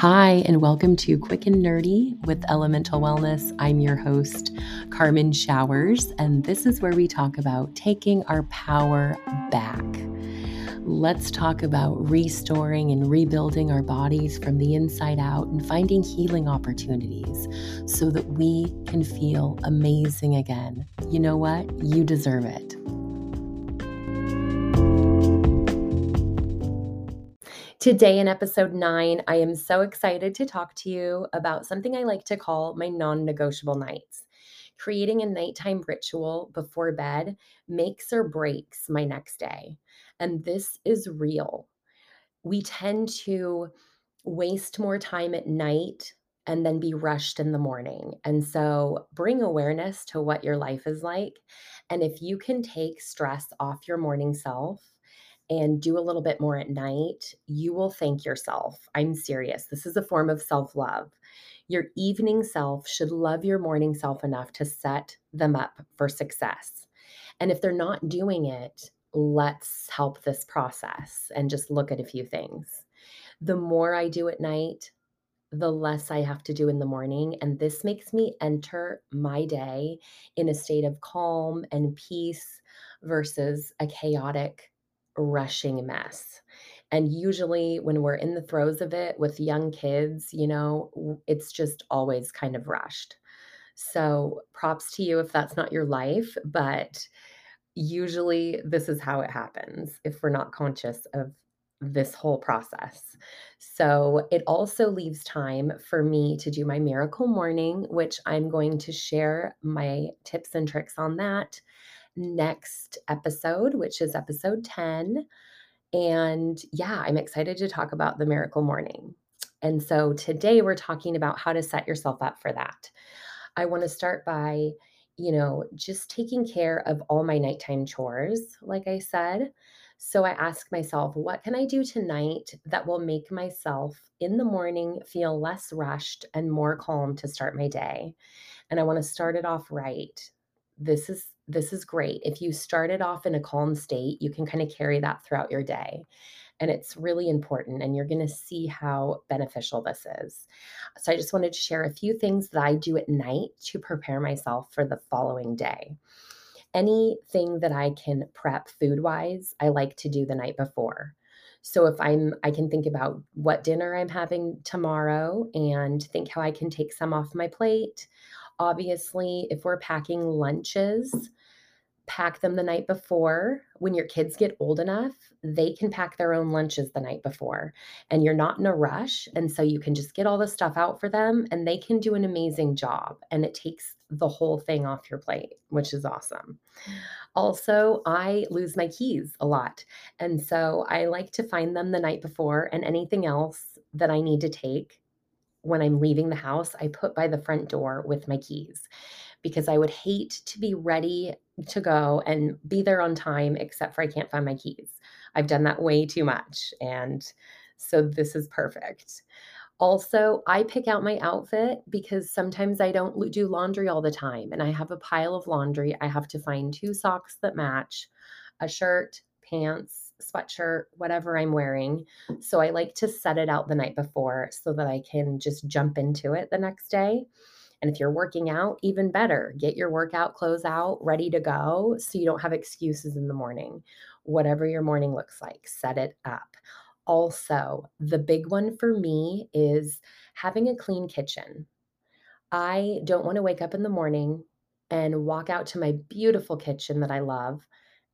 Hi, and welcome to Quick and Nerdy with Elemental Wellness. I'm your host, Carmen Showers, and this is where we talk about taking our power back. Let's talk about restoring and rebuilding our bodies from the inside out and finding healing opportunities so that we can feel amazing again. You know what? You deserve it. Today, in episode nine, I am so excited to talk to you about something I like to call my non negotiable nights. Creating a nighttime ritual before bed makes or breaks my next day. And this is real. We tend to waste more time at night and then be rushed in the morning. And so bring awareness to what your life is like. And if you can take stress off your morning self, and do a little bit more at night, you will thank yourself. I'm serious. This is a form of self love. Your evening self should love your morning self enough to set them up for success. And if they're not doing it, let's help this process and just look at a few things. The more I do at night, the less I have to do in the morning. And this makes me enter my day in a state of calm and peace versus a chaotic rushing mess. And usually, when we're in the throes of it with young kids, you know, it's just always kind of rushed. So, props to you if that's not your life, but usually this is how it happens if we're not conscious of this whole process. So, it also leaves time for me to do my miracle morning, which I'm going to share my tips and tricks on that next episode, which is episode 10. And yeah, I'm excited to talk about the miracle morning. And so today we're talking about how to set yourself up for that. I want to start by, you know, just taking care of all my nighttime chores, like I said. So I ask myself, what can I do tonight that will make myself in the morning feel less rushed and more calm to start my day? And I want to start it off right. This is this is great. If you started off in a calm state, you can kind of carry that throughout your day. And it's really important, and you're going to see how beneficial this is. So, I just wanted to share a few things that I do at night to prepare myself for the following day. Anything that I can prep food wise, I like to do the night before. So if I'm I can think about what dinner I'm having tomorrow and think how I can take some off my plate. Obviously, if we're packing lunches, pack them the night before. When your kids get old enough, they can pack their own lunches the night before, and you're not in a rush. And so you can just get all the stuff out for them, and they can do an amazing job. And it takes the whole thing off your plate, which is awesome. Also, I lose my keys a lot. And so I like to find them the night before, and anything else that I need to take when I'm leaving the house, I put by the front door with my keys because I would hate to be ready to go and be there on time, except for I can't find my keys. I've done that way too much. And so this is perfect. Also, I pick out my outfit because sometimes I don't do laundry all the time and I have a pile of laundry. I have to find two socks that match, a shirt, pants, sweatshirt, whatever I'm wearing. So I like to set it out the night before so that I can just jump into it the next day. And if you're working out, even better, get your workout clothes out ready to go so you don't have excuses in the morning. Whatever your morning looks like, set it up. Also, the big one for me is having a clean kitchen. I don't want to wake up in the morning and walk out to my beautiful kitchen that I love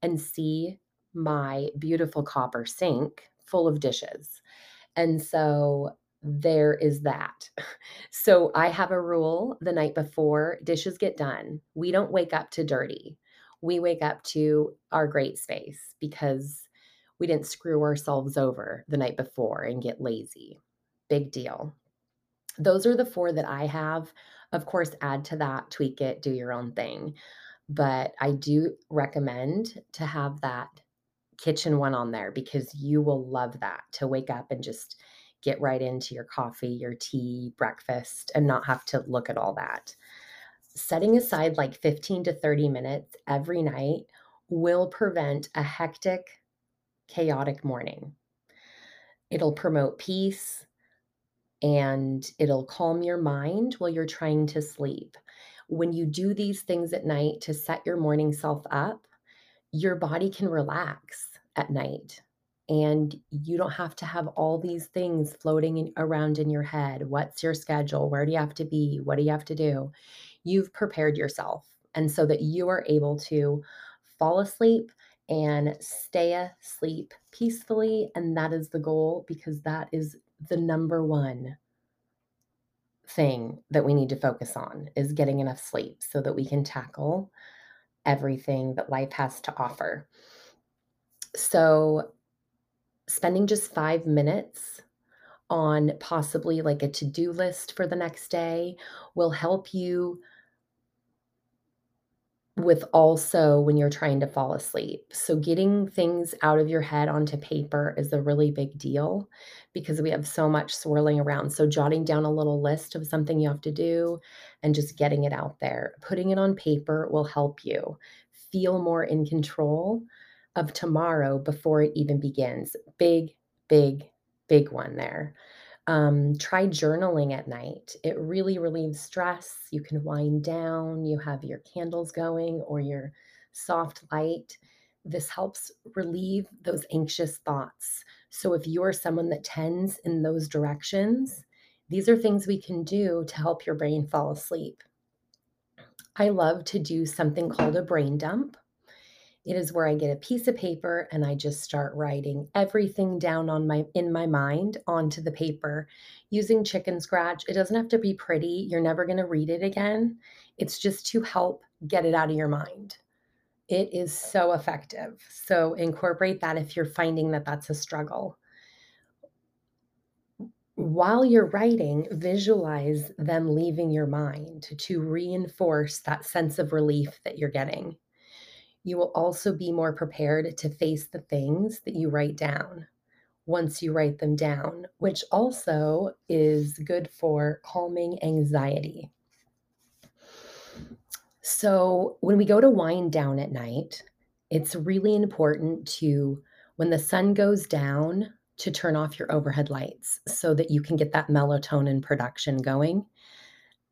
and see my beautiful copper sink full of dishes. And so there is that. So I have a rule the night before dishes get done. We don't wake up to dirty. We wake up to our great space because we didn't screw ourselves over the night before and get lazy. Big deal. Those are the four that I have. Of course, add to that, tweak it, do your own thing. But I do recommend to have that kitchen one on there because you will love that to wake up and just get right into your coffee, your tea, breakfast, and not have to look at all that. Setting aside like 15 to 30 minutes every night will prevent a hectic, chaotic morning. It'll promote peace, and it'll calm your mind while you're trying to sleep. When you do these things at night to set your morning self up, your body can relax at night and you don't have to have all these things floating in, around in your head. What's your schedule? Where do you have to be? What do you have to do? You've prepared yourself. And so that you are able to fall asleep and stay asleep peacefully. And that is the goal because that is the number one thing that we need to focus on is getting enough sleep so that we can tackle everything that life has to offer. So, spending just five minutes on possibly like a to do list for the next day will help you with also when you're trying to fall asleep. So, getting things out of your head onto paper is a really big deal because we have so much swirling around. So, jotting down a little list of something you have to do and just getting it out there, putting it on paper will help you feel more in control of tomorrow before it even begins. Big, big, big one there. Um, try journaling at night. It really relieves stress. You can wind down, you have your candles going or your soft light. This helps relieve those anxious thoughts. So, if you're someone that tends in those directions, these are things we can do to help your brain fall asleep. I love to do something called a brain dump. It is where I get a piece of paper and I just start writing everything down on my in my mind onto the paper using chicken scratch. It doesn't have to be pretty. You're never going to read it again. It's just to help get it out of your mind. It is so effective. So incorporate that if you're finding that that's a struggle. While you're writing, visualize them leaving your mind to reinforce that sense of relief that you're getting you will also be more prepared to face the things that you write down once you write them down, which also is good for calming anxiety. So, when we go to wind down at night, it's really important to, when the sun goes down, to turn off your overhead lights so that you can get that melatonin production going.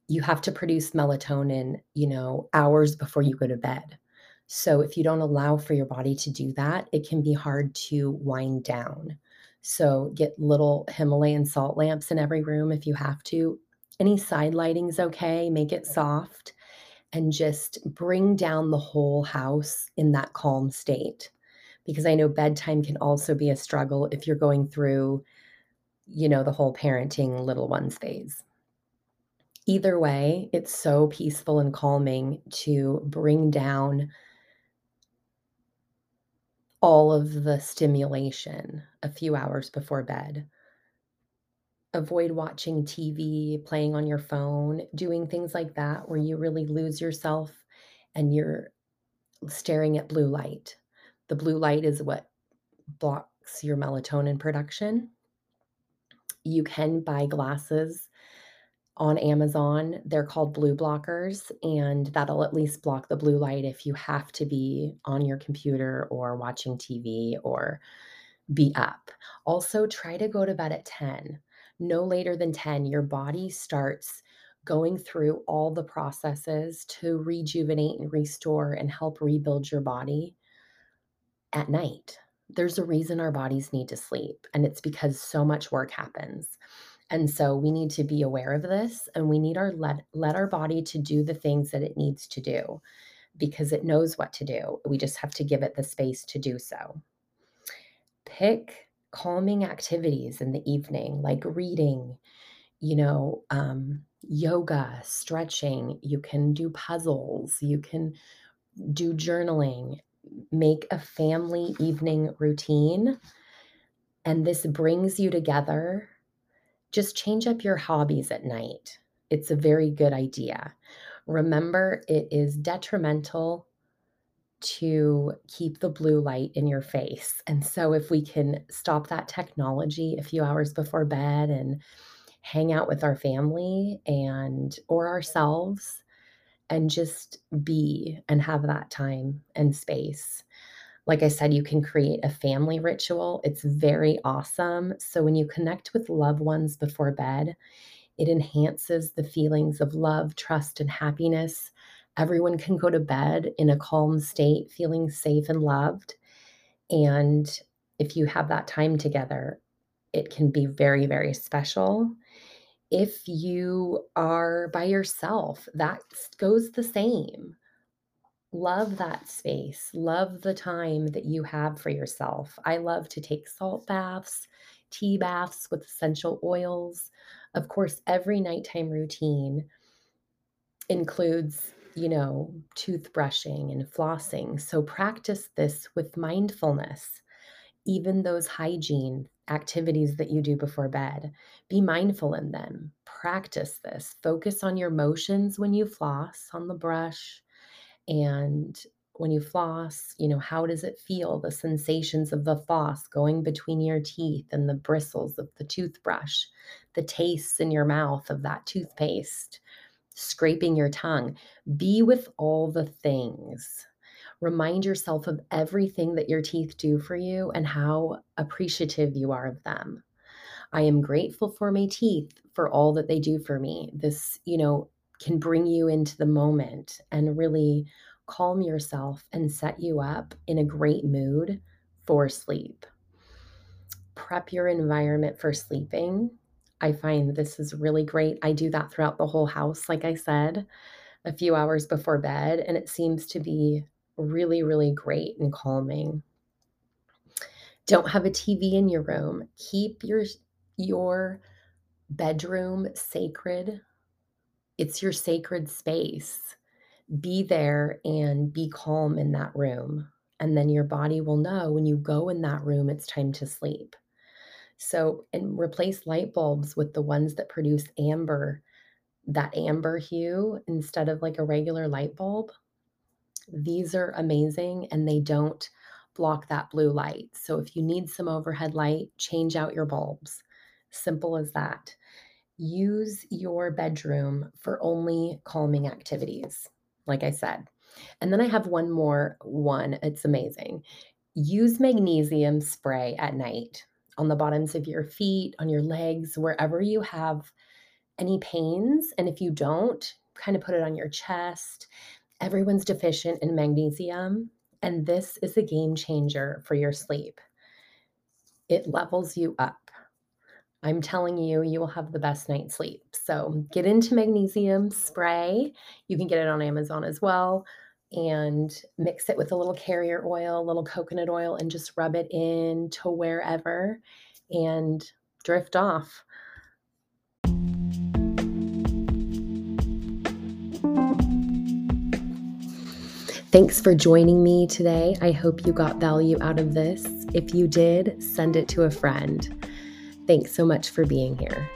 You have to produce melatonin, you know, hours before you go to bed. So if you don't allow for your body to do that, it can be hard to wind down. So get little Himalayan salt lamps in every room if you have to. Any side lighting is okay, make it soft and just bring down the whole house in that calm state. Because I know bedtime can also be a struggle if you're going through, you know, the whole parenting little ones phase. Either way, it's so peaceful and calming to bring down all of the stimulation a few hours before bed. Avoid watching TV, playing on your phone, doing things like that where you really lose yourself and you're staring at blue light. The blue light is what blocks your melatonin production. You can buy glasses on Amazon. They're called blue blockers, and that'll at least block the blue light if you have to be on your computer or watching TV or be up. Also, try to go to bed at 10. No later than 10, your body starts going through all the processes to rejuvenate and restore and help rebuild your body at night. There's a reason our bodies need to sleep, and it's because so much work happens. And so we need to be aware of this and we need our let let our body to do the things that it needs to do because it knows what to do. We just have to give it the space to do so. Pick calming activities in the evening like reading, you know, um, yoga, stretching, you can do puzzles, you can do journaling, make a family evening routine. And this brings you together just change up your hobbies at night. It's a very good idea. Remember, it is detrimental to keep the blue light in your face. And so, if we can stop that technology a few hours before bed and hang out with our family and or ourselves and just be and have that time and space Like I said, you can create a family ritual. It's very awesome. So when you connect with loved ones before bed, it enhances the feelings of love, trust, and happiness. Everyone can go to bed in a calm state, feeling safe and loved. And if you have that time together, it can be very, very special. If you are by yourself, that goes the same. Love that space. Love the time that you have for yourself. I love to take salt baths, tea baths with essential oils. Of course, every nighttime routine includes, you know, toothbrushing and flossing. So practice this with mindfulness. Even those hygiene activities that you do before bed, be mindful in them. Practice this. Focus on your motions when you floss on the brush and when you floss, you know, how does it feel? The sensations of the floss going between your teeth and the bristles of the toothbrush, the tastes in your mouth of that toothpaste, scraping your tongue. Be with all the things. Remind yourself of everything that your teeth do for you and how appreciative you are of them. I am grateful for my teeth for all that they do for me. This, you know, can bring you into the moment and really calm yourself and set you up in a great mood for sleep. Prep your environment for sleeping. I find this is really great. I do that throughout the whole house, like I said, a few hours before bed, and it seems to be really, really great and calming. Don't have a TV in your room. Keep your your bedroom sacred it's your sacred space. Be there and be calm in that room. And then your body will know when you go in that room, it's time to sleep. So, and replace light bulbs with the ones that produce amber, that amber hue instead of like a regular light bulb. These are amazing and they don't block that blue light. So, if you need some overhead light, change out your bulbs. Simple as that use your bedroom for only calming activities, like I said. And then I have one more one. It's amazing. Use magnesium spray at night on the bottoms of your feet, on your legs, wherever you have any pains. And if you don't, kind of put it on your chest. Everyone's deficient in magnesium, and this is a game changer for your sleep. It levels you up. I'm telling you, you will have the best night's sleep. So get into magnesium spray. You can get it on Amazon as well. And mix it with a little carrier oil, a little coconut oil, and just rub it in to wherever and drift off. Thanks for joining me today. I hope you got value out of this. If you did, send it to a friend. Thanks so much for being here.